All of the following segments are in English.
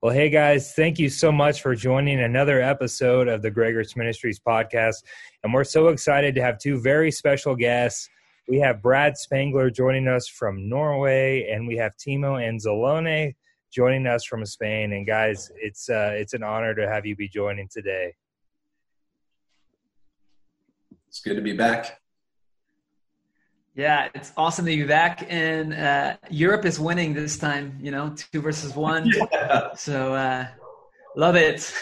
Well, hey guys, thank you so much for joining another episode of the Gregor's Ministries podcast. And we're so excited to have two very special guests. We have Brad Spangler joining us from Norway, and we have Timo Anzalone joining us from Spain. And guys, it's uh, it's an honor to have you be joining today. It's good to be back. Yeah, it's awesome to be back. And uh, Europe is winning this time, you know, two versus one. Yeah. So uh, love it.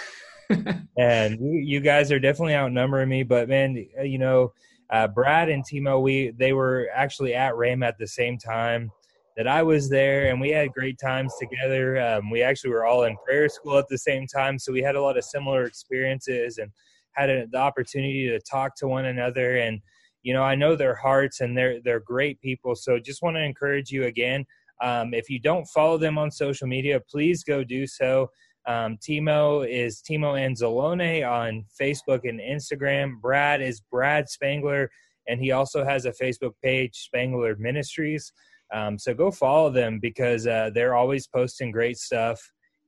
and you guys are definitely outnumbering me, but man, uh, you know, uh, Brad and Timo, we they were actually at Rhema at the same time that I was there, and we had great times together. Um, we actually were all in prayer school at the same time, so we had a lot of similar experiences and had a, the opportunity to talk to one another and you know, I know their hearts and they're they're great people. So just want to encourage you again. Um, if you don't follow them on social media, please go do so. Um, Timo is Timo Anzalone on Facebook and Instagram. Brad is Brad Spangler, and he also has a Facebook page, Spangler Ministries. Um, so go follow them because uh, they're always posting great stuff,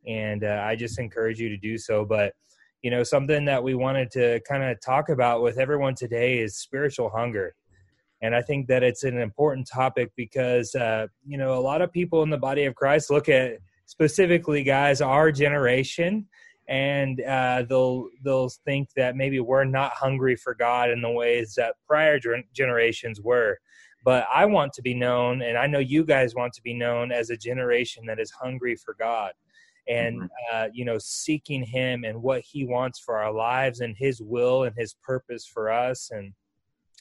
and uh, I just encourage you to do so. But you know something that we wanted to kind of talk about with everyone today is spiritual hunger. And i think that it's an important topic because uh, you know a lot of people in the body of christ look at specifically guys our generation and uh, they'll they'll think that maybe we're not hungry for god in the ways that prior generations were. But i want to be known and i know you guys want to be known as a generation that is hungry for god and mm-hmm. uh, you know seeking him and what he wants for our lives and his will and his purpose for us. And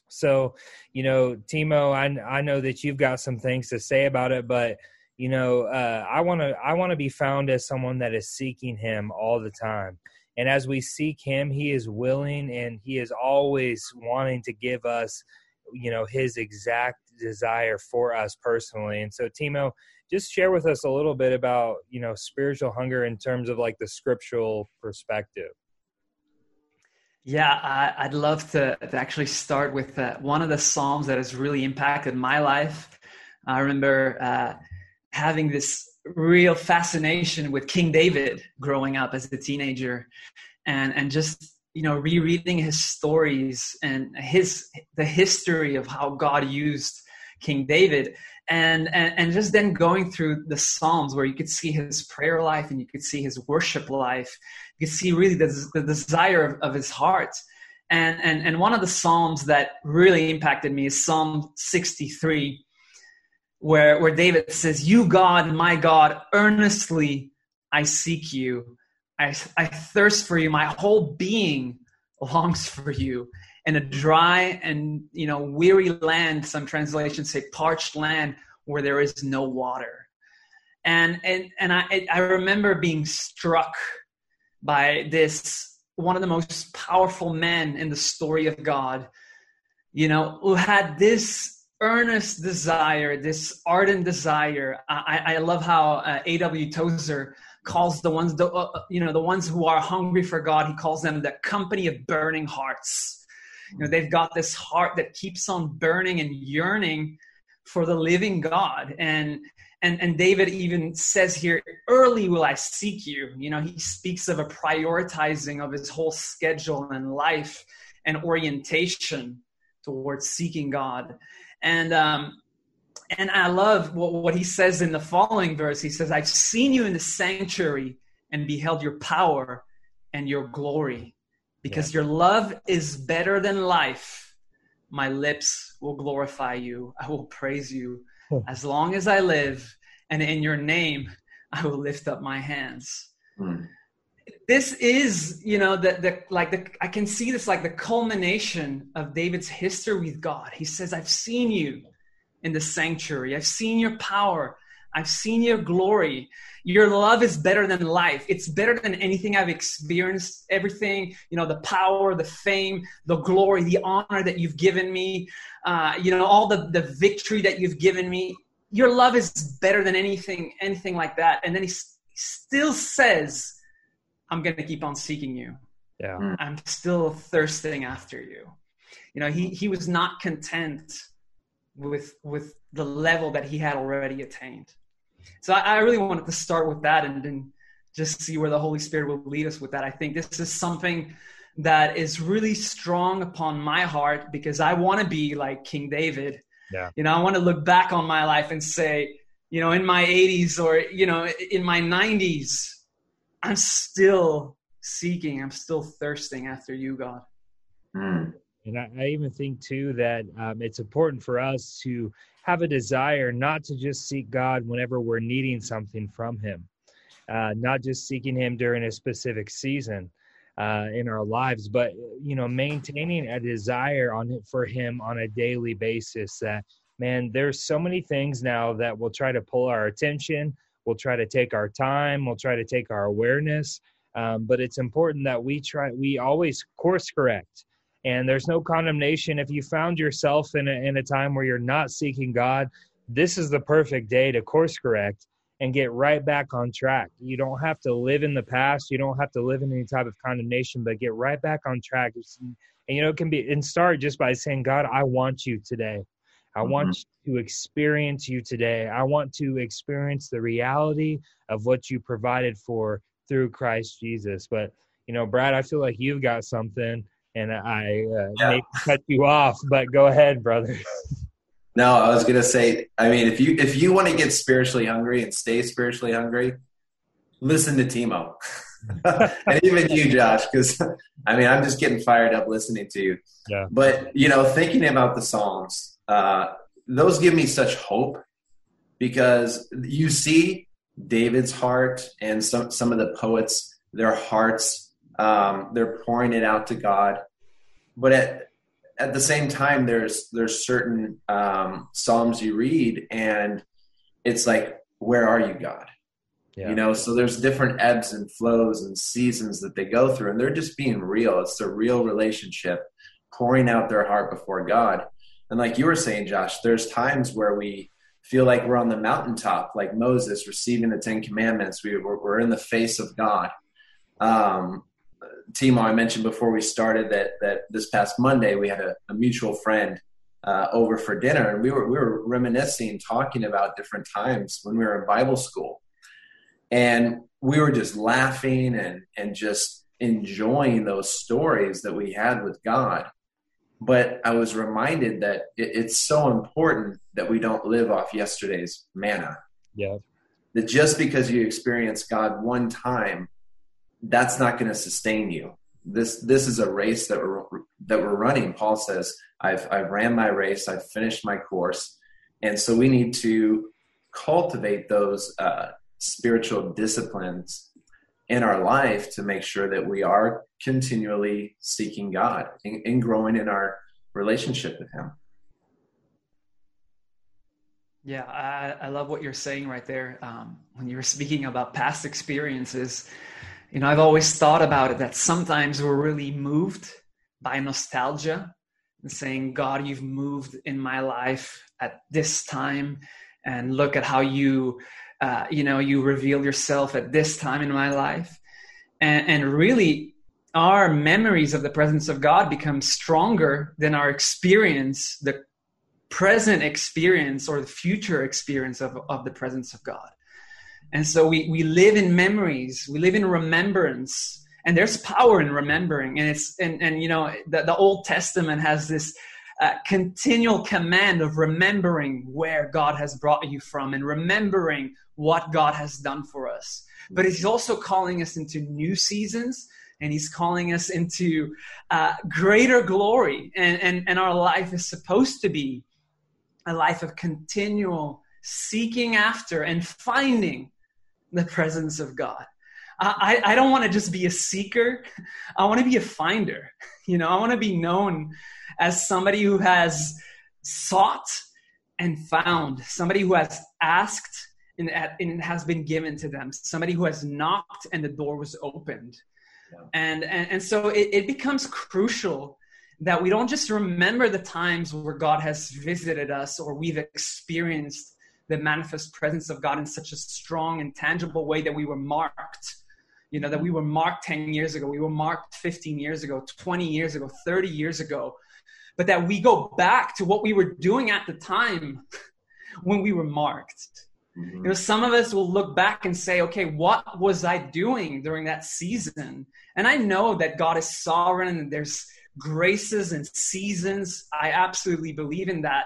so you know timo i, I know that you've got some things to say about it but you know uh, i want to i want to be found as someone that is seeking him all the time. And as we seek him he is willing and he is always wanting to give us you know his exact desire for us personally. And so timo just share with us a little bit about you know spiritual hunger in terms of like the scriptural perspective. Yeah I, would love to, to, actually start with uh, one of the psalms that has really impacted my life. I remember uh, having this real fascination with king david growing up as a teenager and and just you know rereading his stories and his the history of how god used king david and, and and just then going through the psalms where you could see his prayer life and you could see his worship life you could see really the, the desire of, of his heart. And, and and one of the psalms that really impacted me is psalm 63 where where david says you god my god earnestly i seek you. I i thirst for you. My whole being longs for you in a dry and you know weary land some translations say parched land where there is no water. And and and i i remember being struck by this one of the most powerful men in the story of god you know who had this earnest desire this ardent desire. I i love how uh, aw tozer calls the ones the, uh, you know the ones who are hungry for god he calls them the company of burning hearts you know they've got this heart that keeps on burning and yearning for the living god. And and and david even says here early will i seek you. You know he speaks of a prioritizing of his whole schedule and life and orientation towards seeking god. And um and i love what, what he says in the following verse. He says i've seen you in the sanctuary and beheld your power and your glory because yeah. your love is better than life. My lips will glorify you. I will praise you as long as I live, and in your name I will lift up my hands. Mm. This is, you know, the, the like the I can see this like the culmination of David's history with God. He says, I've seen you in the sanctuary, I've seen your power, I've seen your glory. Your love is better than life. It's better than anything I've experienced. Everything, you know, the power, the fame, the glory, the honor that you've given me, uh, you know, all the, the victory that you've given me. Your love is better than anything, anything like that. And then he, he still says, I'm going to keep on seeking you. Yeah. Hmm. I'm still thirsting after you. You know, he, he was not content with, with the level that he had already attained. So I, I really wanted to start with that and then just see where the Holy Spirit will lead us with that. I think this is something that is really strong upon my heart because I want to be like King David. Yeah. You know, I want to look back on my life and say, you know, in my 80s or, you know, in my 90s, I'm still seeking, I'm still thirsting after you, God. Mm. And I, I, even think, too, that um, it's important for us to have a desire not to just seek God whenever we're needing something from Him uh, not just seeking Him during a specific season uh, in our lives, but you know, maintaining a desire on for Him on a daily basis. That man, there's so many things now that will try to pull our attention. We'll try to take our time. We'll try to take our awareness. Um, but it's important that we try. We always course correct and there's no condemnation if you found yourself in a, in a time where you're not seeking god this is the perfect day to course correct and get right back on track. You don't have to live in the past. You don't have to live in any type of condemnation, but get right back on track. And you know, it can be and start just by saying, God, I want you today. I mm-hmm. want to experience you today. I want to experience the reality of what you provided for through Christ Jesus. But you know, Brad, I feel like you've got something, and I uh, yeah. may cut you off, but go ahead, brother. No, I was gonna say. I mean, if you if you want to get spiritually hungry and stay spiritually hungry, listen to Timo, and even you, Josh, because I mean, I'm just getting fired up listening to you. Yeah. But you know, thinking about the Psalms, uh, those give me such hope because you see David's heart and some some of the poets, their hearts, um, they're pouring it out to God. But at at the same time, there's there's certain um, psalms you read, and it's like, where are you, God? Yeah. You know, so there's different ebbs and flows and seasons that they go through, and they're just being real. It's a real relationship, pouring out their heart before God. And like you were saying, Josh, there's times where we feel like we're on the mountaintop, like Moses receiving the Ten Commandments. We, we're, we're in the face of God. Um, Timo, I mentioned before we started that that this past Monday we had a, a mutual friend uh, over for dinner, and we were we were reminiscing, talking about different times when we were in Bible school, and we were just laughing and and just enjoying those stories that we had with God. But I was reminded that it, it's so important that we don't live off yesterday's manna. Yeah. That just because you experience God one time that's not going to sustain you. This this is a race that we're that we're running. Paul says, "I've I've ran my race. I've finished my course," and so we need to cultivate those uh, spiritual disciplines in our life to make sure that we are continually seeking God and, growing in our relationship with Him. Yeah, I, I love what you're saying right there. Um, when you were speaking about past experiences, you know, I've always thought about it that sometimes we're really moved by nostalgia and saying, God, you've moved in my life at this time, and look at how you, uh, you know, you reveal yourself at this time in my life. And, and really, our memories of the presence of God become stronger than our experience, the present experience or the future experience of, of the presence of God. And so we, we live in memories, we live in remembrance. And there's power in remembering. And it's and, and you know, the, the Old Testament has this uh, continual command of remembering where God has brought you from and remembering what God has done for us. But He's also calling us into new seasons and He's calling us into uh, greater glory. And, and, and our life is supposed to be a life of continual seeking after and finding the presence of God. I, I don't want to just be a seeker. I want to be a finder. You know, I want to be known as somebody who has sought and found, somebody who has asked and, and has been given to them, somebody who has knocked and the door was opened. Yeah. And, and, and so it, it becomes crucial that we don't just remember the times where God has visited us or we've experienced the manifest presence of God in such a strong and tangible way that we were marked. You know, that we were marked 10 years ago, we were marked 15 years ago, 20 years ago, 30 years ago, but that we go back to what we were doing at the time when we were marked. Mm-hmm. You know, some of us will look back and say, okay, what was I doing during that season? And I know that God is sovereign and there's graces and seasons. I absolutely believe in that.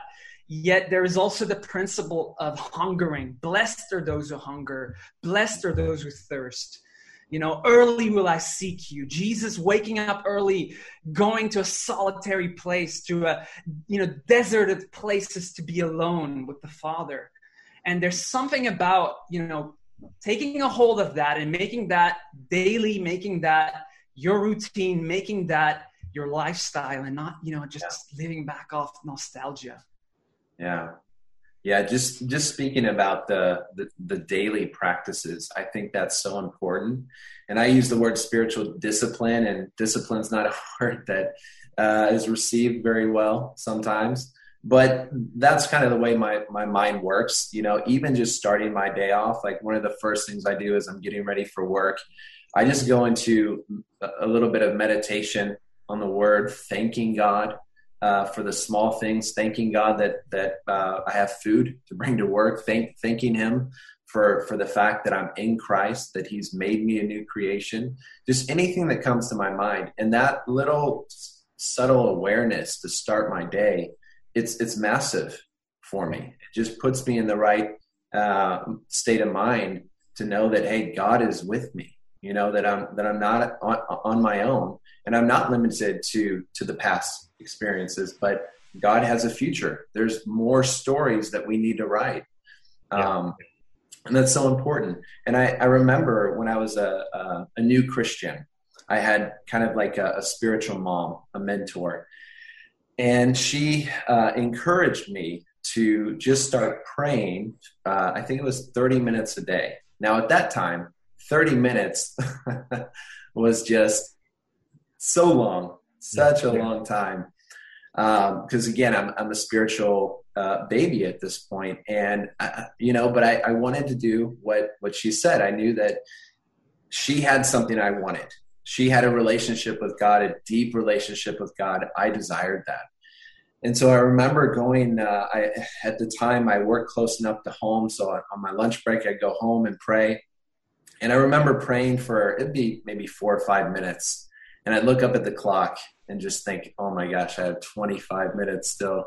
Yet there is also the principle of hungering. Blessed are those who hunger, blessed are those who thirst. You know, early will I seek you. Jesus waking up early, going to a solitary place, to a, you know, deserted places to be alone with the Father. And there's something about, you know, taking a hold of that and making that daily, making that your routine, making that your lifestyle and not, you know, just yeah. living back off nostalgia. Yeah. Yeah, just just speaking about the, the, the daily practices, I think that's so important. And I use the word spiritual discipline, and discipline is not a word that uh, is received very well sometimes. But that's kind of the way my my mind works. You know, even just starting my day off, like one of the first things I do is I'm getting ready for work. I just go into a little bit of meditation on the word, thanking God uh, for the small things, thanking God that that uh, I have food to bring to work, thank, thanking Him for for the fact that I'm in Christ, that He's made me a new creation. Just anything that comes to my mind, and that little subtle awareness to start my day, it's it's massive for me. It just puts me in the right uh, state of mind to know that hey, God is with me. You know that I'm that I'm not on, on my own, and I'm not limited to to the past experiences, but God has a future. There's more stories that we need to write. Yeah. Um, and that's so important. And I, I remember when I was a, a, a, new Christian, I had kind of like a, a spiritual mom, a mentor. And she uh, encouraged me to just start praying. Uh, I think it was 30 minutes a day. Now, at that time, 30 minutes was just so long such a long time. Because um, again, I'm, I'm a spiritual uh, baby at this point, and I, you know, but I, I wanted to do what what she said. I knew that she had something I wanted. She had a relationship with God, a deep relationship with God. I desired that. And so I remember going. Uh, I at the time I worked close enough to home, so on my lunch break I'd go home and pray. And I remember praying for it'd be maybe four or five minutes, and I look up at the clock and just think, oh my gosh, I have 25 minutes still.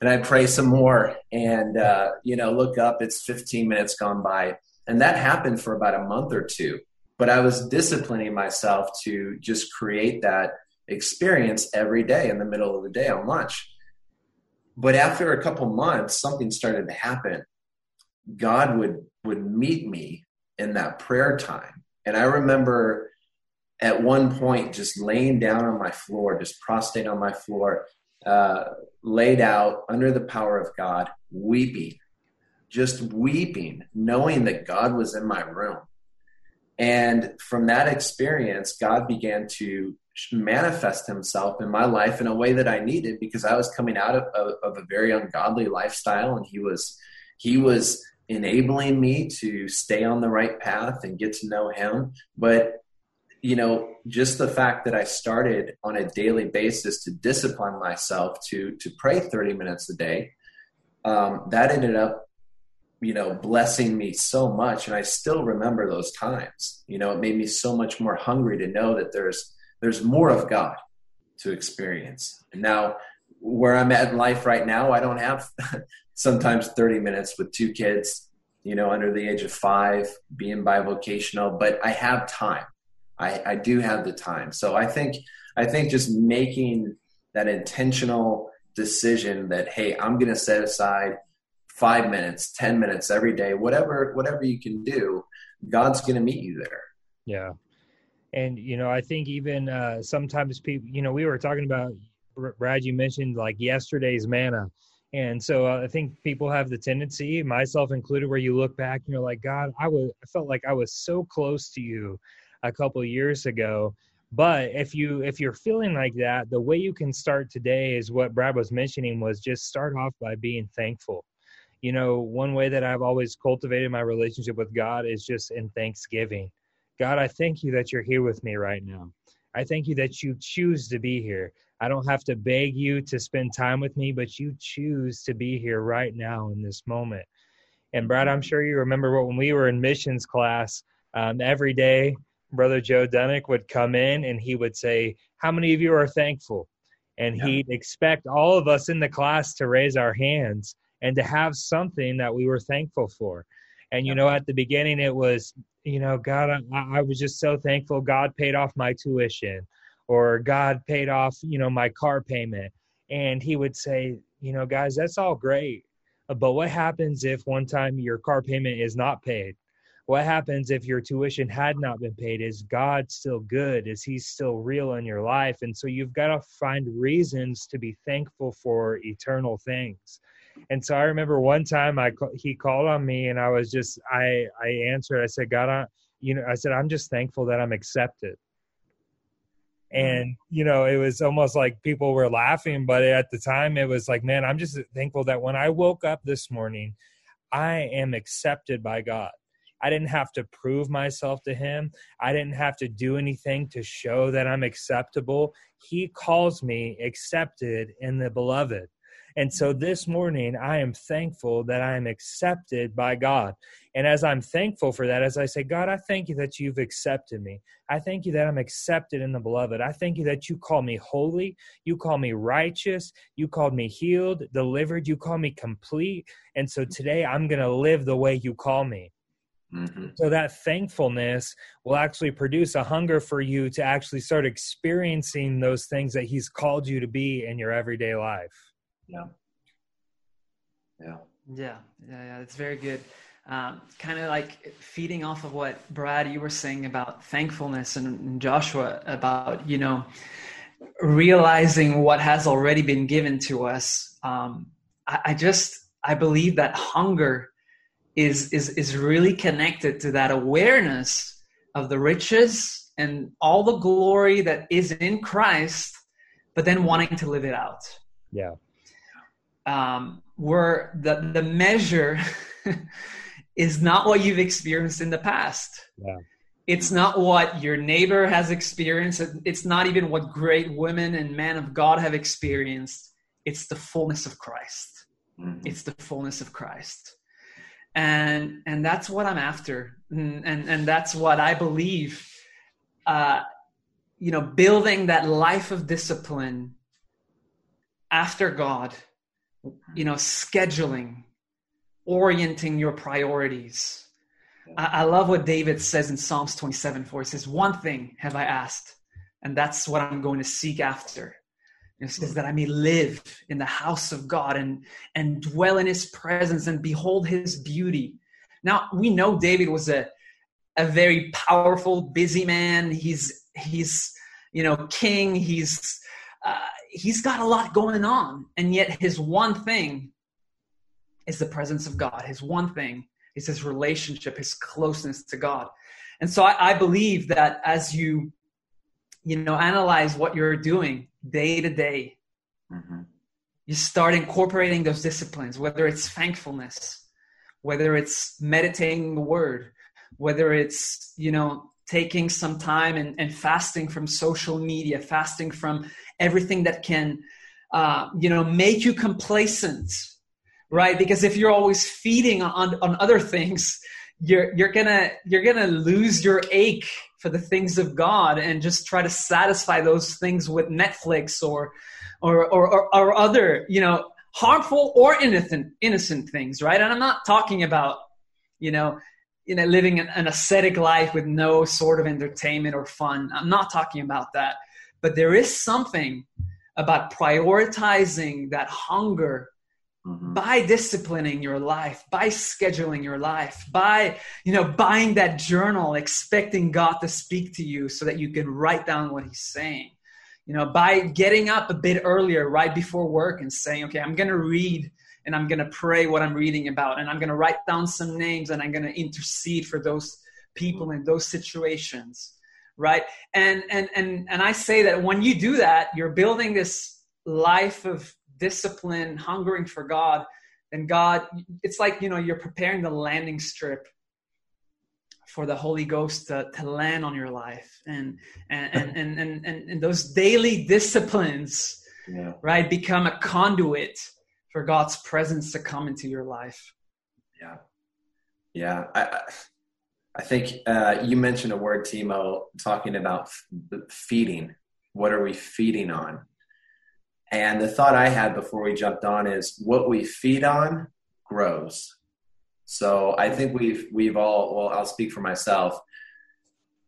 And I pray some more and, uh, you know, look up, it's 15 minutes gone by. And that happened for about a month or two. But I was disciplining myself to just create that experience every day in the middle of the day on lunch. But after a couple months, something started to happen. God would would meet me in that prayer time. And I remember at one point just laying down on my floor, just prostrate on my floor, uh, laid out under the power of God, weeping, just weeping, knowing that God was in my room. And from that experience, God began to manifest himself in my life in a way that I needed because I was coming out of, of, of a very ungodly lifestyle and he was he was enabling me to stay on the right path and get to know him but you know, just the fact that I started on a daily basis to discipline myself to to pray 30 minutes a day, um, that ended up, you know, blessing me so much. And I still remember those times. You know, it made me so much more hungry to know that there's there's more of God to experience. And now where I'm at in life right now, I don't have sometimes 30 minutes with two kids, you know, under the age of five, being bivocational, but I have time I, I do have the time. So I think I think just making that intentional decision that hey, I'm going to set aside five minutes, ten minutes every day, whatever whatever you can do, God's going to meet you there. Yeah, and you know I think even uh, sometimes people, you know, we were talking about Brad. You mentioned like yesterday's manna. And so uh, I think people have the tendency, myself included, where you look back and you're like, God, I was, I felt like I was so close to you a couple years ago. But if you if you're feeling like that the way you can start today is what brad was mentioning was just start off by being thankful. You know one way that i've always cultivated my relationship with god is just in thanksgiving. God i thank you that you're here with me right now. I thank you that you choose to be here. I don't have to beg you to spend time with me but you choose to be here right now in this moment. And Brad, I'm sure you remember when we were in missions class, um, every day, Brother Joe Dunnick would come in and he would say, How many of you are thankful? And yeah. he'd expect all of us in the class to raise our hands and to have something that we were thankful for. And, you know, at the beginning, it was, you know, God, I, I was just so thankful God paid off my tuition or God paid off, you know, my car payment. And he would say, you know, guys, that's all great. But what happens if one time your car payment is not paid? What happens if your tuition had not been paid? Is God still good? Is He still real in your life? And so you've got to find reasons to be thankful for eternal things. And so I remember one time I he called on me and I was just I I answered I said God I, you know I said I'm just thankful that I'm accepted. And mm. you know it was almost like people were laughing but at the time it was like man I'm just thankful that when I woke up this morning I am accepted by God. I didn't have to prove myself to him. I didn't have to do anything to show that I'm acceptable. He calls me accepted in the beloved. And so this morning, I am thankful that I am accepted by God. And as I'm thankful for that, as I say, God, I thank you that you've accepted me. I thank you that I'm accepted in the beloved. I thank you that you call me holy. You call me righteous. You called me healed, delivered. You call me complete. And so today, I'm going to live the way you call me. Mm-hmm. So that thankfulness will actually produce a hunger for you to actually start experiencing those things that He's called you to be in your everyday life. Yeah. Yeah. Yeah. Yeah. Yeah. It's very good. Um, kind of like feeding off of what Brad you were saying about thankfulness and, and Joshua about you know realizing what has already been given to us. Um, I, I just I believe that hunger is is is really connected to that awareness of the riches and all the glory that is in Christ, but then wanting to live it out. Yeah um, where the, the measure is not what you've experienced in the past. Yeah. It's not what your neighbor has experienced. It's not even what great women and men of God have experienced. It's the fullness of Christ. Mm-hmm. It's the fullness of Christ. And and that's what I'm after. And and, and that's what I believe uh, you know, building that life of discipline after God you know, scheduling, orienting your priorities. I, love what David says in Psalms 27 4. He says, One thing have I asked, and that's what I'm going to seek after. It says that I may live in the house of God and, and dwell in his presence and behold his beauty. Now, we know David was a, a very powerful, busy man. He's, he's, you know, king. He's, uh, he's got a lot going on, and yet his one thing is the presence of God. His one thing is his relationship, his closeness to God. And so I, I believe that as you, you know, analyze what you're doing day to day, mm-hmm. you start incorporating those disciplines, whether it's thankfulness, whether it's meditating the word, whether it's, you know, taking some time and, and fasting from social media, fasting from everything that can, uh, you know, make you complacent, right? Because if you're always feeding on, on other things, you're, you're gonna, you're gonna lose your ache for the things of God and just try to satisfy those things with Netflix or, or, or, or, or other, you know, harmful or innocent, innocent things, right? And I'm not talking about, you know, you know, living an, an ascetic life with no sort of entertainment or fun. I'm not talking about that. But there is something about prioritizing that hunger mm-hmm. by disciplining your life, by scheduling your life, by, you know, buying that journal, expecting God to speak to you so that you can write down what he's saying. You know, by getting up a bit earlier right before work and saying, okay, I'm going to read and I'm going to pray what I'm reading about and I'm going to write down some names and I'm going to intercede for those people in those situations right and and and and i say that when you do that you're building this life of discipline hungering for god and god it's like you know you're preparing the landing strip for the holy ghost to, to land on your life and and and and, and, and, and those daily disciplines yeah. right become a conduit for god's presence to come into your life yeah Yeah, I, I think uh, you mentioned a word, Timo, talking about f- feeding. What are we feeding on? And the thought I had before we jumped on is what we feed on grows. So I think we've we've all well, I'll speak for myself.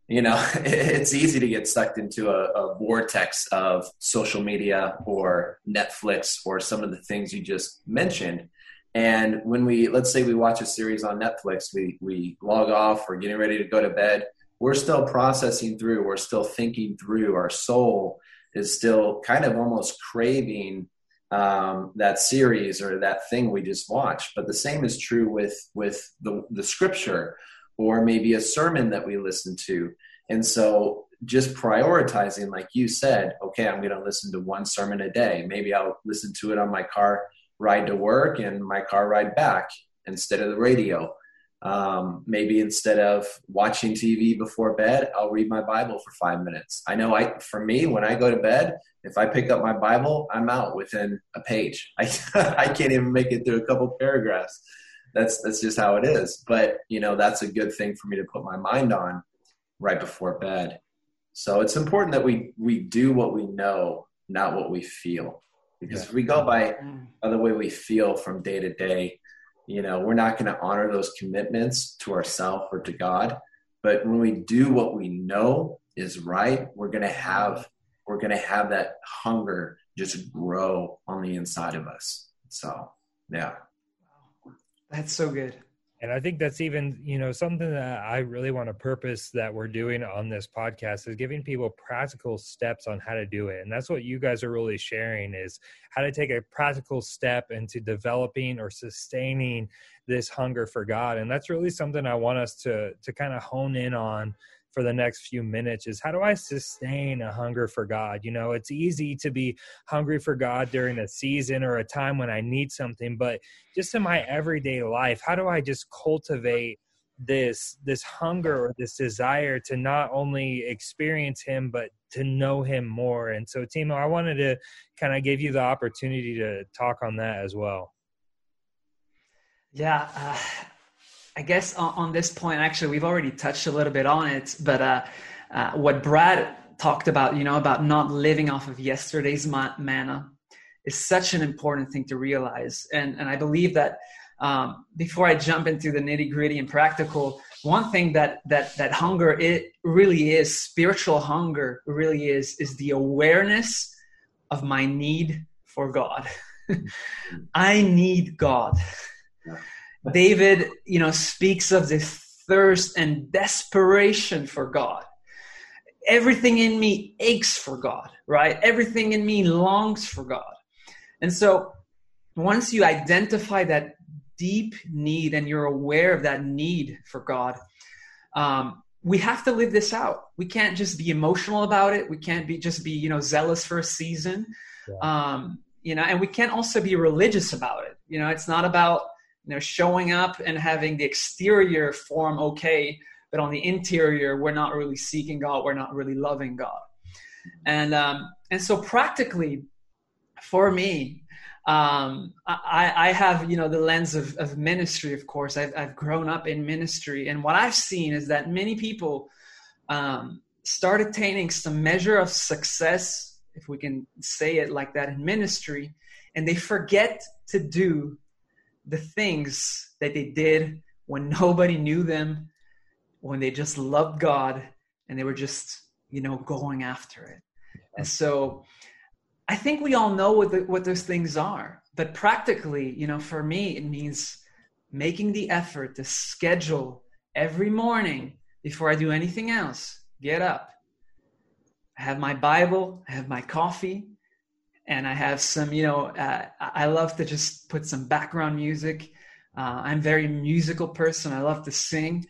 You know, it's easy to get sucked into a, a vortex of social media or Netflix or some of the things you just mentioned and when we, let's say we watch a series on Netflix, we, we log off, we're getting ready to go to bed, we're still processing through, we're still thinking through, our soul is still kind of almost craving um, that series or that thing we just watched. But the same is true with, with the, the scripture or maybe a sermon that we listen to. And so just prioritizing, like you said, okay, I'm going to listen to one sermon a day. Maybe I'll listen to it on my car ride to work and my car ride back instead of the radio. Um, maybe instead of watching TV before bed, I'll read my Bible for five minutes. I know I, for me, when I go to bed, if I pick up my Bible, I'm out within a page. I, I can't even make it through a couple paragraphs. That's, that's just how it is. But, you know, that's a good thing for me to put my mind on right before bed. So it's important that we, we do what we know, not what we feel because yeah. if we go by, mm. by the way we feel from day to day you know we're not going to honor those commitments to ourselves or to god. But when we do what we know is right we're going to have we're going to have that hunger just grow on the inside of us. So yeah. That's so good and I think that's even, you know, something that I really want to purpose that we're doing on this podcast is giving people practical steps on how to do it. And that's what you guys are really sharing is how to take a practical step into developing or sustaining this hunger for God. And that's really something I want us to to kind of hone in on for the next few minutes is how do I sustain a hunger for God? You know, it's easy to be hungry for God during a season or a time when I need something, but just in my everyday life, how do I just cultivate this this hunger or this desire to not only experience him but to know him more and so timo i wanted to kind of give you the opportunity to talk on that as well yeah uh, I guess on, on, this point, actually, we've already touched a little bit on it, but uh, uh, what Brad talked about, you know, about not living off of yesterday's manna is such an important thing to realize. And, and I believe that um, before I jump into the nitty gritty and practical, one thing that, that, that hunger it really is, spiritual hunger really is, is the awareness of my need for God. I need God. David, you know, speaks of this thirst and desperation for God. Everything in me aches for God, right? Everything in me longs for God. And so once you identify that deep need and you're aware of that need for God, um, we have to live this out. We can't just be emotional about it. We can't be just be, you know, zealous for a season. Yeah. Um, you know, and we can't also be religious about it. You know, it's not about you know showing up and having the exterior form okay but on the interior we're not really seeking god we're not really loving god. And um, and so practically for me um, I, I have you know the lens of, of ministry of course. I've, I've grown up in ministry. And what i've seen is that many people um, start attaining some measure of success if we can say it like that in ministry and they forget to do the things that they did when nobody knew them, when they just loved God and they were just, you know, going after it. And so I think we all know what, the, what those things are. But practically, you know, for me, it means making the effort to schedule every morning before I do anything else. Get up. I have my Bible, I have my coffee, and I have some, you know, uh, I love to just put some background music. Uh, I'm very musical person. I love to sing.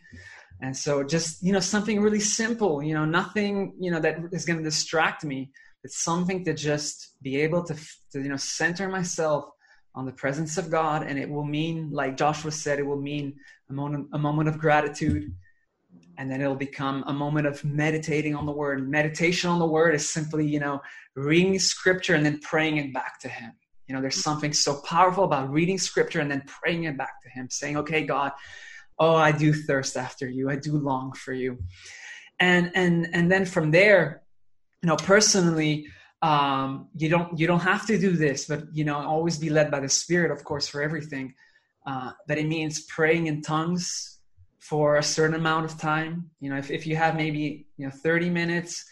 And so just, you know, something really simple, you know, nothing, you know, that is going to distract me. It's something to just be able to, to, you know, center myself on the presence of God. And it will mean, like Joshua said, it will mean a moment, a moment of gratitude and then it'll become a moment of meditating on the word. Meditation on the word is simply you know reading scripture and then praying it back to him. You know there's something so powerful about reading scripture and then praying it back to him saying okay god oh i do thirst after you. I do long for you. And and and then from there you know personally um, you don't you don't have to do this but you know always be led by the spirit of course for everything. Uh, but it means praying in tongues for a certain amount of time. You know if, if you have maybe you know 30 minutes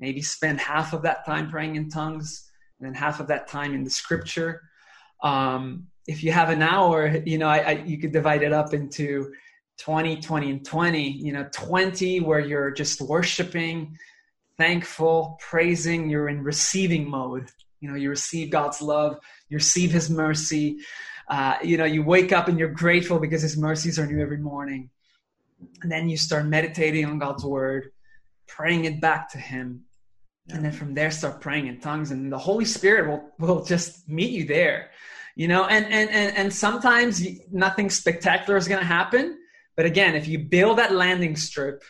maybe spend half of that time praying in tongues and then half of that time in the scripture. Um, if you have an hour you know I, I, you could divide it up into 20 20 and 20 you know 20 where you're just worshiping thankful praising you're in receiving mode. You know you receive god's love you receive his mercy. Uh, you know you wake up and you're grateful because his mercies are new every morning and then you start meditating on god's word praying it back to him. Yeah. and then from there start praying in tongues and the holy spirit will will just meet you there you know? And and and, and sometimes nothing spectacular is going to happen but again if you build that landing strip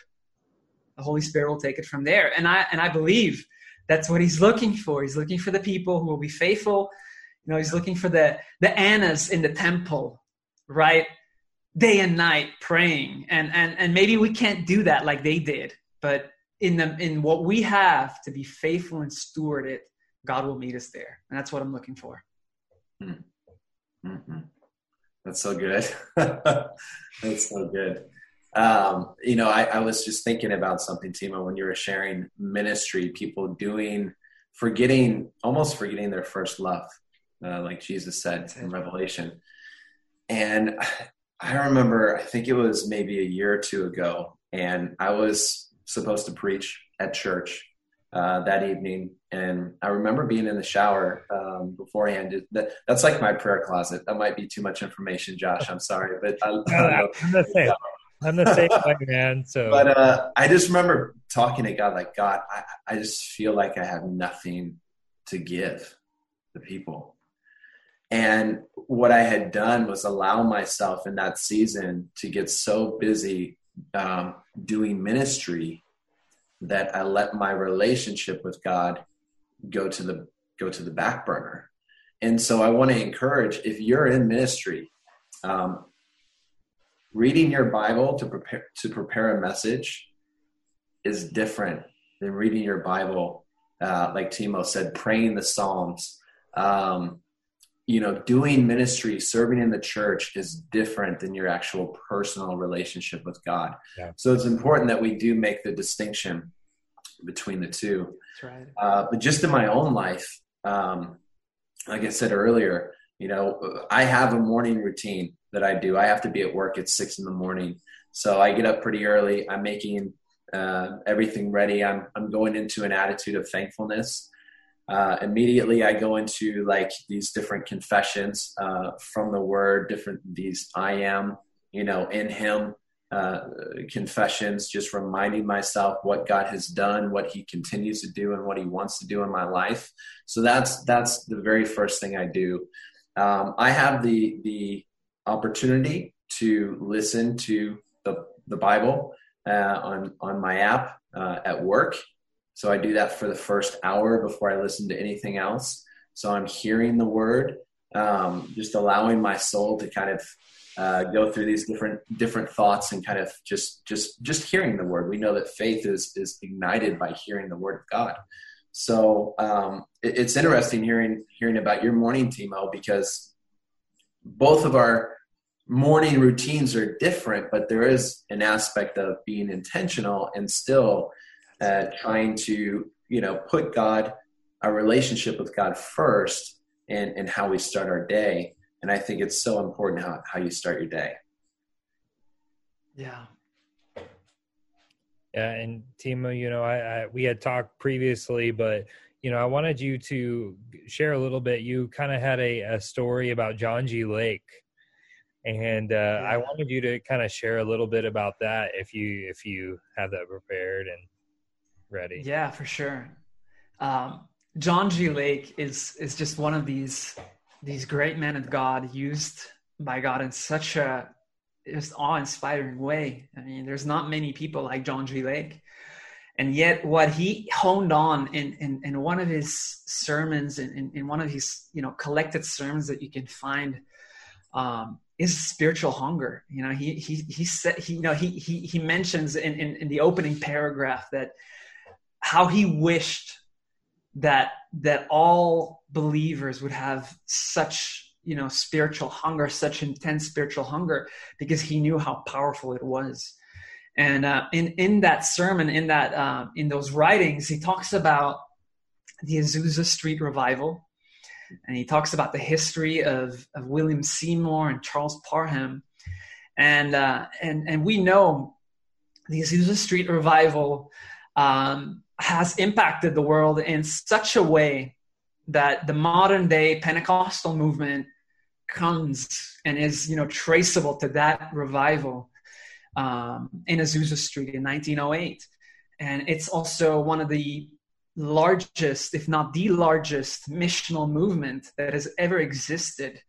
the holy spirit will take it from there. And i and i believe that's what he's looking for. He's looking for the people who will be faithful. You know he's looking for the the annas in the temple right day and night praying. And and and maybe we can't do that like they did but in the in what we have to be faithful and steward it god will meet us there. And that's what i'm looking for. Mm-hmm. that's so good. That's so good. Um, you know I, I was just thinking about something timo when you were sharing ministry people doing forgetting almost forgetting their first love uh, like jesus said in revelation. And i remember i think it was maybe a year or two ago and i was supposed to preach at church uh, that evening, and I remember being in the shower um, beforehand. That, that's like my prayer closet. That might be too much information, Josh. I'm sorry, but I, I am the same. I'm the same way, man. So, but uh, I just remember talking to God, like God, I, I just feel like I have nothing to give the people. And what I had done was allow myself in that season to get so busy um, doing ministry that I let my relationship with God go to the go to the back burner. And so I want to encourage if you're in ministry, um, reading your Bible to prepare to prepare a message is different than reading your Bible, uh, like Timo said, praying the Psalms. Um, you know, doing ministry, serving in the church is different than your actual personal relationship with God. Yeah. So it's important that we do make the distinction between the two. Right. Uh, but just in my own life, um, like I said earlier, you know, I have a morning routine that I do. I have to be at work at six in the morning. So I get up pretty early. I'm making uh, everything ready. I'm, I'm going into an attitude of thankfulness uh, immediately I go into like these different confessions uh, from the word, different these I am, you know, in Him uh, confessions, just reminding myself what God has done, what He continues to do, and what He wants to do in my life. So that's that's the very first thing I do. Um, I have the the opportunity to listen to the the Bible uh, on on my app uh, at work so I do that for the first hour before I listen to anything else. So I'm hearing the word, um, just allowing my soul to kind of uh, go through these different different thoughts and kind of just just just hearing the word. We know that faith is is ignited by hearing the word of God. So um, it, it's interesting hearing hearing about your morning, Timo, because both of our morning routines are different, but there is an aspect of being intentional and still uh, trying to you know put God, our relationship with God first, and and how we start our day. And I think it's so important how how you start your day. Yeah. Yeah, and Timo, you know, I, I we had talked previously, but you know, I wanted you to share a little bit. You kind of had a, a story about John G. Lake, and uh, yeah. I wanted you to kind of share a little bit about that if you if you have that prepared and ready. Yeah, for sure. Um, John G. Lake is is just one of these these great men of God used by God in such a just awe-inspiring way. I mean, there's not many people like John G. Lake. And yet what he honed on in, in, in one of his sermons, in, in, in, one of his, you know, collected sermons that you can find um, is spiritual hunger. You know, he he he said he you know he he he mentions in, in, in the opening paragraph that how he wished that that all believers would have such you know spiritual hunger such intense spiritual hunger because he knew how powerful it was. And uh, in in that sermon in that uh, in those writings he talks about the azusa street revival and he talks about the history of, of william seymour and charles parham. And uh, and and we know the azusa street revival um, has impacted the world in such a way that the modern day Pentecostal movement comes and is you know traceable to that revival um, in Azusa Street in 1908, and it's also one of the largest, if not the largest, missional movement that has ever existed.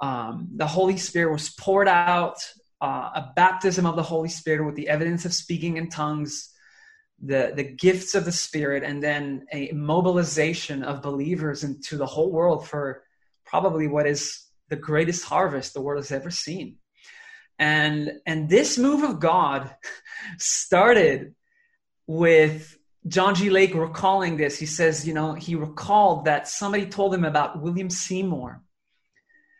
Um, the Holy Spirit was poured out, uh, a baptism of the Holy Spirit with the evidence of speaking in tongues the the gifts of the spirit and then a mobilization of believers into the whole world for probably what is the greatest harvest the world has ever seen. And and this move of god started with john g. Lake recalling this. He says you know he recalled that somebody told him about william seymour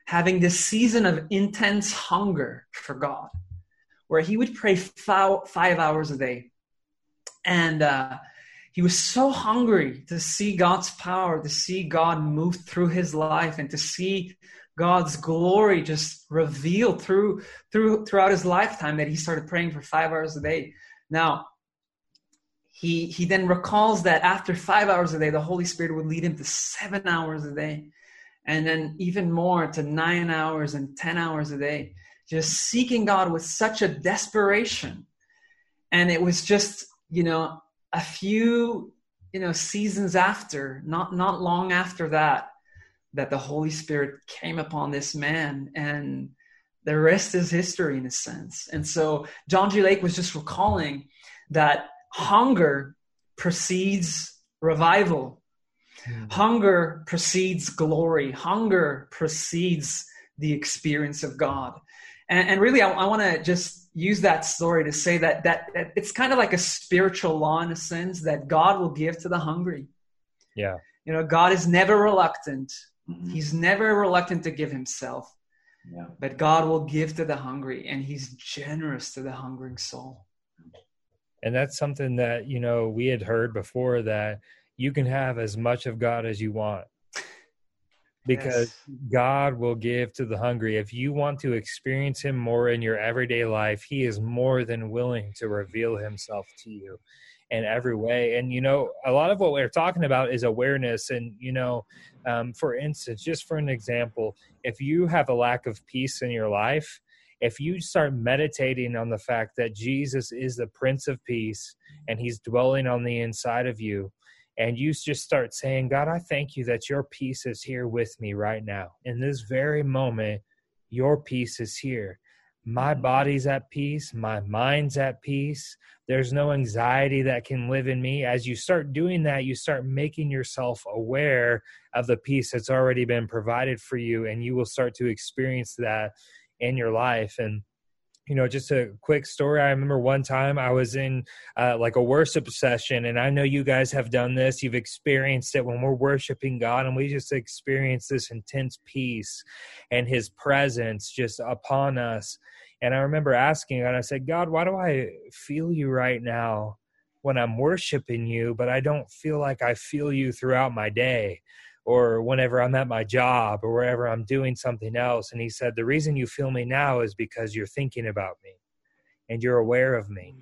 having this season of intense hunger for god where he would pray five, five hours a day and uh, he was so hungry to see God's power, to see God move through his life, and to see God's glory just revealed through through throughout his lifetime that he started praying for five hours a day. Now, he he then recalls that after five hours a day, the Holy Spirit would lead him to seven hours a day, and then even more to nine hours and ten hours a day, just seeking God with such a desperation. And it was just you know, a few, you know, seasons after, not not long after that, that the Holy Spirit came upon this man and the rest is history in a sense. And so John G. Lake was just recalling that hunger precedes revival. Mm. Hunger precedes glory. Hunger precedes the experience of God. And, and really, I, I want to just use that story to say that, that, that it's kind of like a spiritual law in a sense that God will give to the hungry. Yeah. You know, God is never reluctant. Mm-hmm. He's never reluctant to give himself. Yeah. But God will give to the hungry and he's generous to the hungering soul. And that's something that, you know, we had heard before that you can have as much of God as you want because yes. God will give to the hungry. If you want to experience Him more in your everyday life, He is more than willing to reveal Himself to you in every way. And, you know, a lot of what we're talking about is awareness. And, you know, um, for instance, just for an example, if you have a lack of peace in your life, if you start meditating on the fact that Jesus is the Prince of Peace and He's dwelling on the inside of you, and you just start saying, God, I thank you that your peace is here with me right now. In this very moment, your peace is here. My mm-hmm. body's at peace. My mind's at peace. There's no anxiety that can live in me. As you start doing that, you start making yourself aware of the peace that's already been provided for you, and you will start to experience that in your life. And you know just a quick story. I remember one time i was in uh, like a worship session and i know you guys have done this. You've experienced it when we're worshiping god and we just experience this intense peace and his presence just upon us. And i remember asking god i said god why do i feel you right now when i'm worshiping you but i don't feel like i feel you throughout my day or whenever I'm at my job or wherever I'm doing something else. And he said, The reason you feel me now is because you're thinking about me and you're aware of me.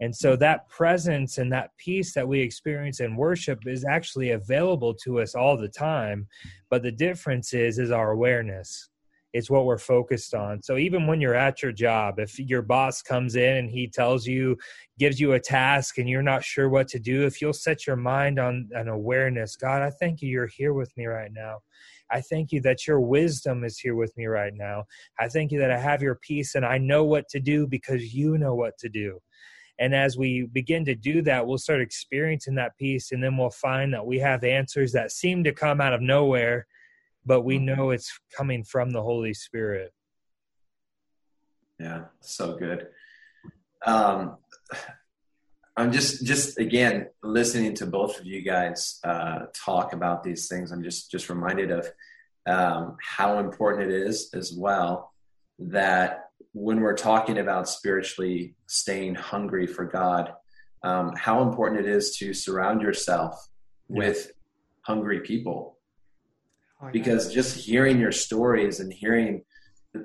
And so mm-hmm. that presence and that peace that we experience in worship is actually available to us all the time. But the difference is is our awareness it's what we're focused on. So even when you're at your job, if your boss comes in and he tells you, gives you a task and you're not sure what to do, if you'll set your mind on an awareness, God, I thank you, you're here with me right now. I thank you that your wisdom is here with me right now. I thank you that I have your peace and I know what to do because you know what to do. And as we begin to do that, we'll start experiencing that peace, and then we'll find that we have answers that seem to come out of nowhere but we know it's coming from the Holy Spirit. Yeah, so good. Um, I'm just just again listening to both of you guys uh, talk about these things. I'm just just reminded of um, how important it is as well that when we're talking about spiritually staying hungry for God, um, how important it is to surround yourself with hungry people. Oh. Because just hearing your stories and hearing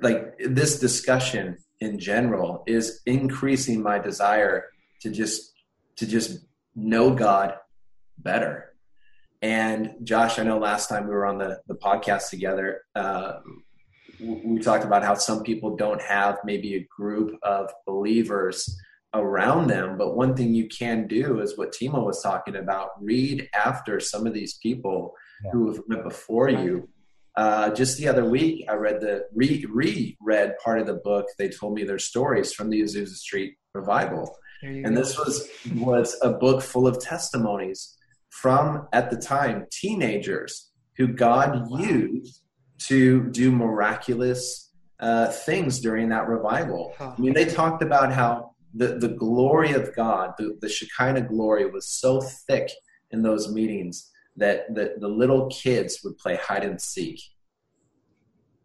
like this discussion in general is increasing my desire to just to just know God better. And Josh, I know last time we were on the, the podcast together, uh, we talked about how some people don't have maybe a group of believers around them. But one thing you can do is what Timo was talking about read after some of these people yeah. who have went before you. Uh, just the other week, I read the re reread part of the book. They told me their stories from the Azusa Street revival, and go. this was was a book full of testimonies from at the time teenagers who God wow. used to do miraculous uh, things during that revival. Huh. I mean, they talked about how the, the glory of God, the, the Shekinah glory, was so thick in those meetings that the, the little kids would play hide and seek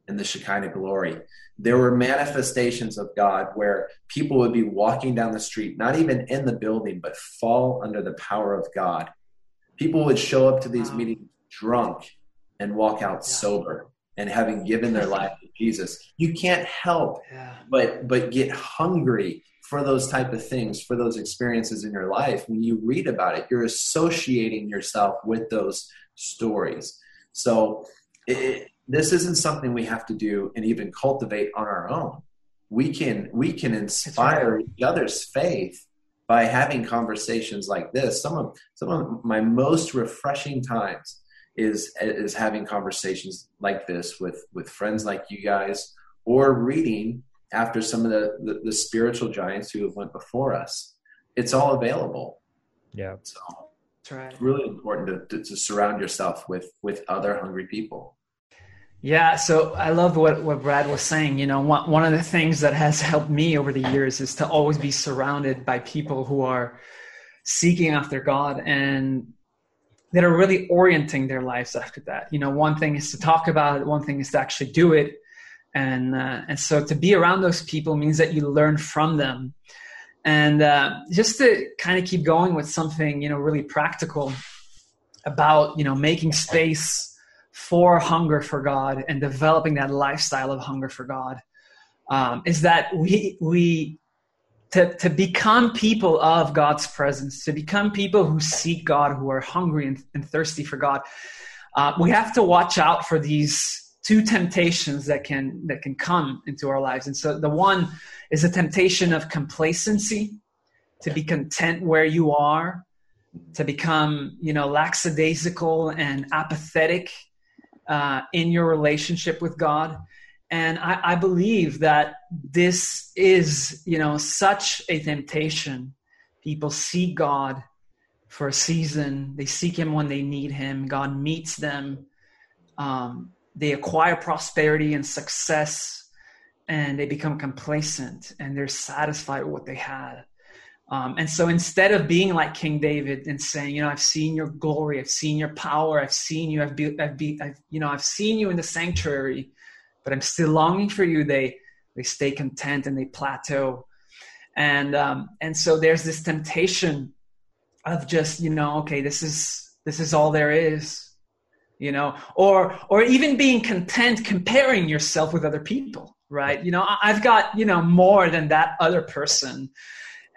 in the Shekinah glory. There were manifestations of God where people would be walking down the street, not even in the building, but fall under the power of God. People would show up to these wow. meetings drunk and walk out yeah. sober and having given their life to Jesus. You can't help yeah. but but get hungry for those type of things, for those experiences in your life. When you read about it, you're associating yourself with those stories. So it, this isn't something we have to do and even cultivate on our own. We can we can inspire right. each other's faith by having conversations like this. Some of some of my most refreshing times is is having conversations like this with with friends like you guys or reading after some of the, the, the spiritual giants who have went before us. It's all available. Yeah. So That's right. it's really important to, to, to surround yourself with with other hungry people. Yeah, so I love what, what Brad was saying. You know, one, one of the things that has helped me over the years is to always be surrounded by people who are seeking after God and that are really orienting their lives after that. You know, one thing is to talk about it, one thing is to actually do it. And, uh, and so to be around those people means that you learn from them. And uh, just to kind of keep going with something, you know, really practical about, you know, making space for hunger for God and developing that lifestyle of hunger for God um, is that we we to, to become people of God's presence, to become people who seek God, who are hungry and, and thirsty for God, uh, we have to watch out for these two temptations that can that can come into our lives. And so the one is a temptation of complacency, to be content where you are, to become you know lackadaisical and apathetic uh, in your relationship with God. And I, I believe that this is, you know, such a temptation. People seek God for a season. They seek Him when they need Him. God meets them. Um, they acquire prosperity and success, and they become complacent and they're satisfied with what they had. Um, and so instead of being like King David and saying, you know, I've seen your glory, I've seen your power, I've seen you, I've, be, I've, be, I've you know, I've seen you in the sanctuary, but I'm still longing for you. They they stay content and they plateau, and um, and so there's this temptation of just you know, okay, this is this is all there is, you know, or or even being content comparing yourself with other people, right? You know, I've got you know more than that other person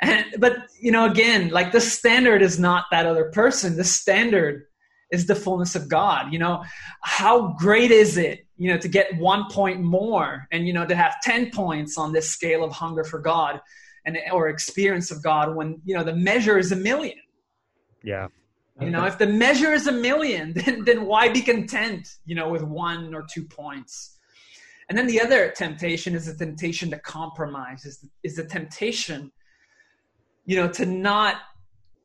and, but you know, again, like the standard is not that other person. The standard is the fullness of God. You know, how great is it, you know, to get one point more and you know to have ten points on this scale of hunger for God and or experience of God when you know the measure is a million. Yeah. You know, if the measure is a million, then then why be content, you know, with one or two points? And then the other temptation is the temptation to compromise, is the, is the temptation you know, to not,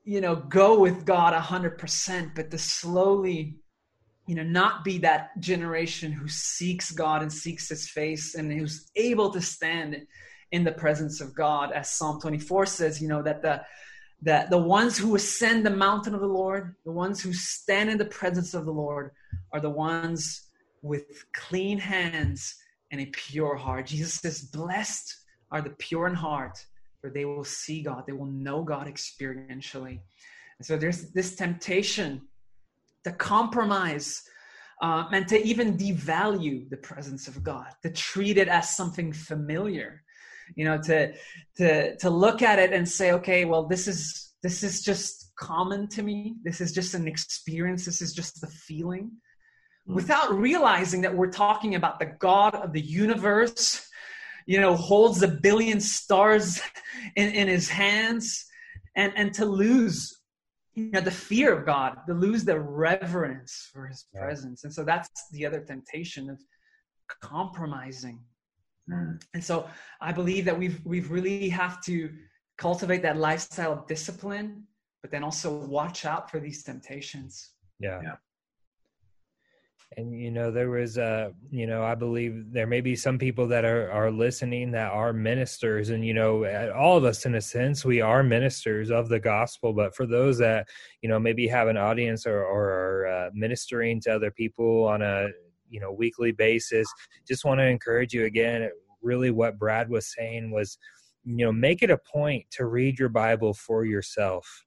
you know, go with God a hundred percent, but to slowly you know, not be that generation who seeks God and seeks his face and who's able to stand in the presence of God. As Psalm 24 says, you know, that the that the ones who ascend the mountain of the Lord, the ones who stand in the presence of the Lord, are the ones with clean hands and a pure heart. Jesus says, Blessed are the pure in heart, for they will see God, they will know God experientially. And so there's this temptation to compromise uh, and to even devalue the presence of God, to treat it as something familiar, you know, to to to look at it and say, okay, well, this is this is just common to me. This is just an experience. This is just the feeling, mm. without realizing that we're talking about the God of the universe. You know, holds a billion stars in, in his hands, and and to lose you know the fear of god to lose the reverence for his yeah. presence and so that's the other temptation of compromising mm. and so i believe that we've we've really have to cultivate that lifestyle of discipline but then also watch out for these temptations. Yeah, yeah. And you know there was uh you know i believe there may be some people that are are listening that are ministers and you know all of us in a sense we are ministers of the gospel but for those that you know maybe have an audience or or are uh, ministering to other people on a you know weekly basis just want to encourage you again really what brad was saying was you know make it a point to read your bible for yourself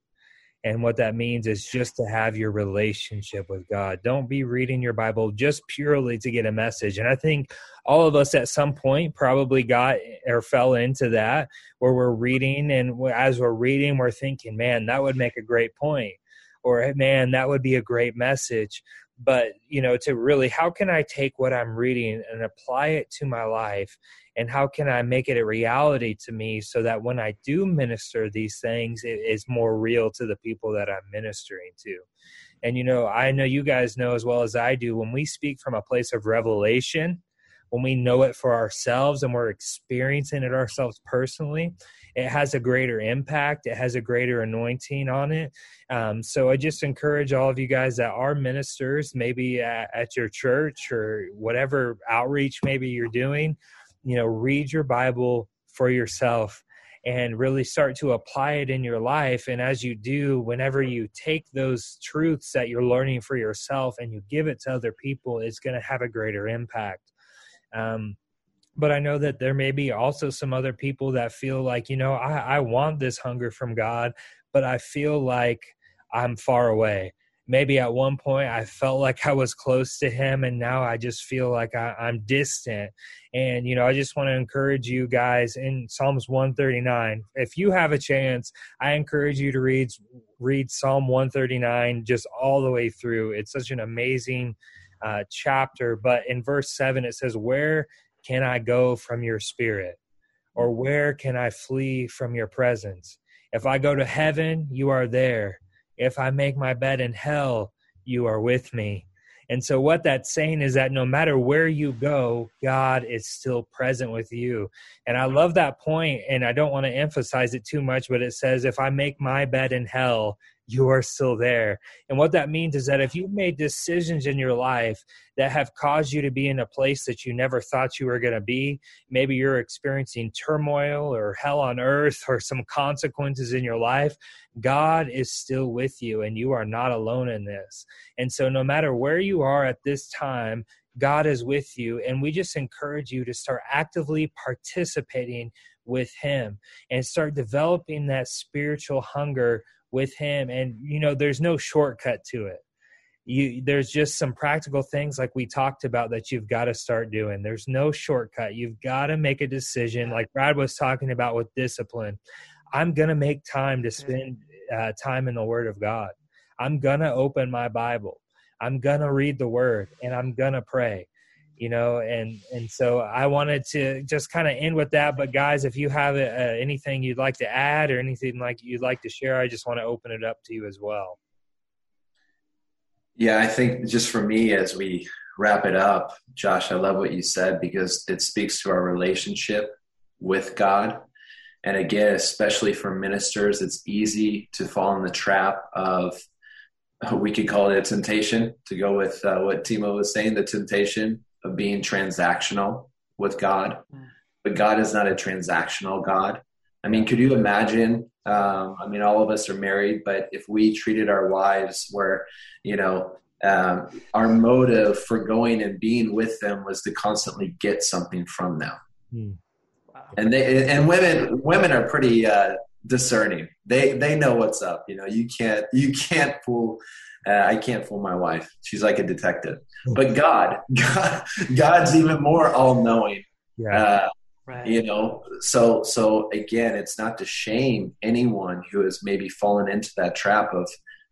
and what that means is just to have your relationship with God. Don't be reading your Bible just purely to get a message. And I think all of us at some point probably got or fell into that where we're reading, and as we're reading, we're thinking, man, that would make a great point, or man, that would be a great message. But, you know, to really, how can I take what I'm reading and apply it to my life? And how can i make it a reality to me so that when i do minister these things it is more real to the people that i'm ministering to? And you know i know you guys know as well as i do when we speak from a place of revelation when we know it for ourselves and we're experiencing it ourselves personally it has a greater impact. It has a greater anointing on it. Um, so i just encourage all of you guys that are ministers maybe at, at your church or whatever outreach maybe you're doing you know read your bible for yourself and really start to apply it in your life. And as you do whenever you take those truths that you're learning for yourself and you give it to other people it's going to have a greater impact um, but i know that there may be also some other people that feel like you know I, I want this hunger from god but i feel like i'm far away maybe at one point I felt like I was close to him, and now I just feel like I, am distant. And, you know, I just want to encourage you guys in Psalms 139. If you have a chance, I encourage you to read read Psalm 139 just all the way through. It's such an amazing uh, chapter. But in verse 7, it says, Where can I go from your spirit? Or where can I flee from your presence? If I go to heaven, you are there if I make my bed in hell, you are with me. And so, what that's saying is that no matter where you go, God is still present with you. And I love that point, and I don't want to emphasize it too much, but it says, If I make my bed in hell, you are still there. And what that means is that if you've made decisions in your life that have caused you to be in a place that you never thought you were going to be, maybe you're experiencing turmoil or hell on earth or some consequences in your life, God is still with you and you are not alone in this. And so, no matter where you are at this time, God is with you. And we just encourage you to start actively participating with Him and start developing that spiritual hunger with him and you know there's no shortcut to it. You there's just some practical things like we talked about that you've got to start doing. There's no shortcut. You've got to make a decision. Like brad was talking about with discipline i'm to make time to spend uh, time in the word of god. I'm to open my bible. I'm to read the word and i'm to pray you know and and so i wanted to just kind of end with that. But guys if you have uh, anything you'd like to add or anything like you'd like to share i just want to open it up to you as well. Yeah i think just for me as we wrap it up josh i love what you said because it speaks to our relationship with god. And again especially for ministers it's easy to fall in the trap of we could call it a temptation to go with uh, what Timo was saying the temptation of being transactional with God. But God is not a transactional God. I mean, could you imagine? Um, I mean, all of us are married, but if we treated our wives where, you know, um, our motive for going and being with them was to constantly get something from them. Hmm. Wow. And they and women women are pretty uh, discerning. They they know what's up. You know, you can't you can't fool. Uh, I can't fool my wife. She's like a detective. But God, God God's even more all knowing. Yeah. Uh, right. You know, so so again, it's not to shame anyone who has maybe fallen into that trap of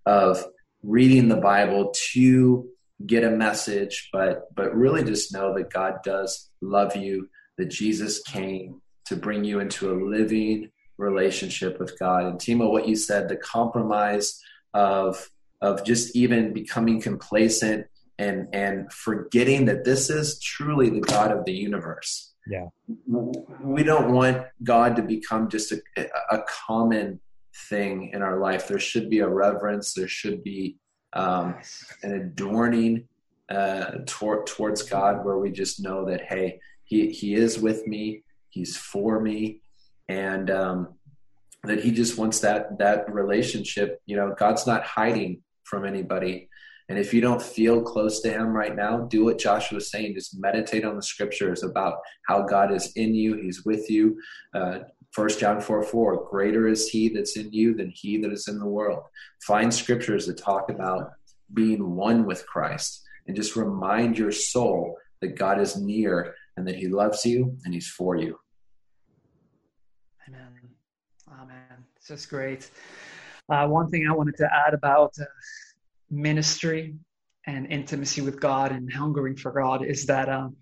of reading the Bible to get a message, but but really just know that God does love you. That Jesus came to bring you into a living relationship with God. And Timo, what you said, the compromise of of just even becoming complacent and and forgetting that this is truly the God of the universe. Yeah. We don't want God to become just a, a common thing in our life. There should be a reverence. There should be um, an adorning uh, tor- towards God, where we just know that hey, He He is with me. He's for me, and um, that He just wants that that relationship. You know, God's not hiding from anybody. And if you don't feel close to him right now, do what Joshua was saying. Just meditate on the scriptures about how God is in you, he's with you. Uh, First John 4 4, greater is he that's in you than he that is in the world. Find scriptures that talk about being one with Christ and just remind your soul that God is near and that he loves you and he's for you. Amen. Amen. It's just great. Uh, one thing I wanted to add about uh, ministry and intimacy with God and hungering for God is that um,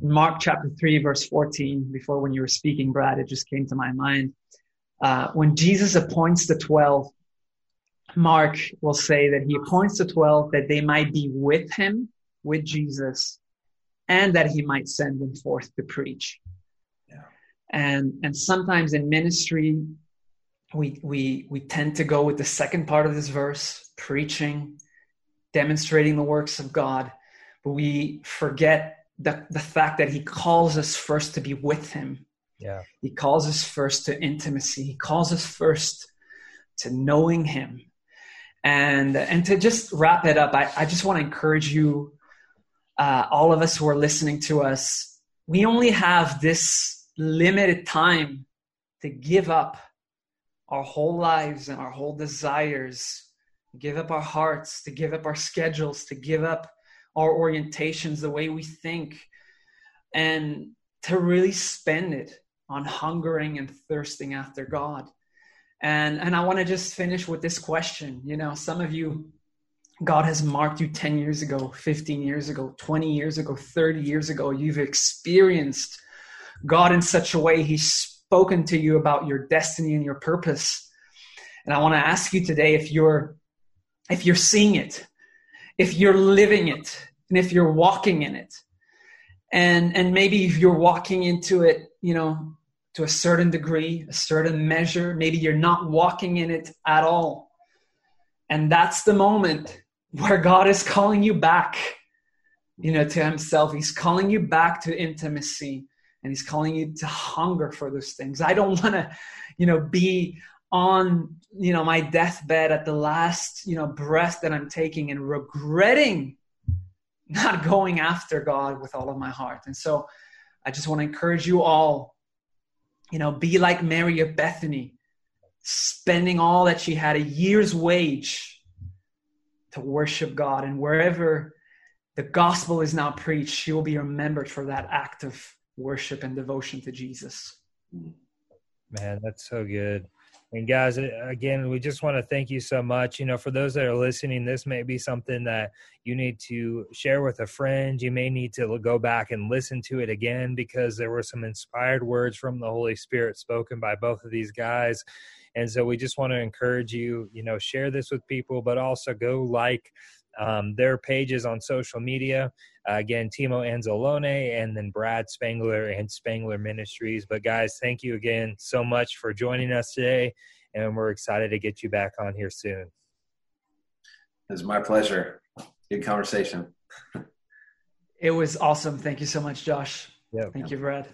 Mark chapter 3, verse 14, before when you were speaking, Brad, it just came to my mind. Uh, when Jesus appoints the 12, Mark will say that he appoints the 12 that they might be with him, with Jesus, and that he might send them forth to preach. And, and sometimes in ministry, we, we, we tend to go with the second part of this verse, preaching, demonstrating the works of God, but we forget the, the fact that he calls us first to be with him. Yeah. He calls us first to intimacy. He calls us first to knowing him. And and to just wrap it up, I, I just want to encourage you, uh, all of us who are listening to us, we only have this limited time to give up our whole lives and our whole desires, give up our hearts, to give up our schedules, to give up our orientations, the way we think, and to really spend it on hungering and thirsting after God. And and I want to just finish with this question. You know, some of you God has marked you 10 years ago, 15 years ago, 20 years ago, 30 years ago. You've experienced God in such a way he's spoken to you about your destiny and your purpose. And I want to ask you today if you're if you're seeing it, if you're living it and if you're walking in it. And and maybe if you're walking into it you know to a certain degree a certain measure maybe you're not walking in it at all. And that's the moment where god is calling you back you know to himself. He's calling you back to intimacy and he's calling you to hunger for those things. I don't want to you know be on you know my deathbed at the last you know breath that i'm taking and regretting not going after god with all of my heart. And so i just want to encourage you all you know be like mary of bethany spending all that she had a year's wage to worship god. And wherever the gospel is now preached she will be remembered for that act of worship and devotion to jesus man that's so good and guys, again, we just want to thank you so much. You know, for those that are listening, this may be something that you need to share with a friend. You may need to go back and listen to it again because there were some inspired words from the Holy Spirit spoken by both of these guys. And so we just want to encourage you, you know, share this with people, but also go like um, their pages on social media. Uh, again, Timo Anzalone and then Brad Spangler and Spangler Ministries. But guys, thank you again so much for joining us today, and we're excited to get you back on here soon. was my pleasure. Good conversation. it was awesome. Thank you so much, Josh. Yeah. Thank you, Brad.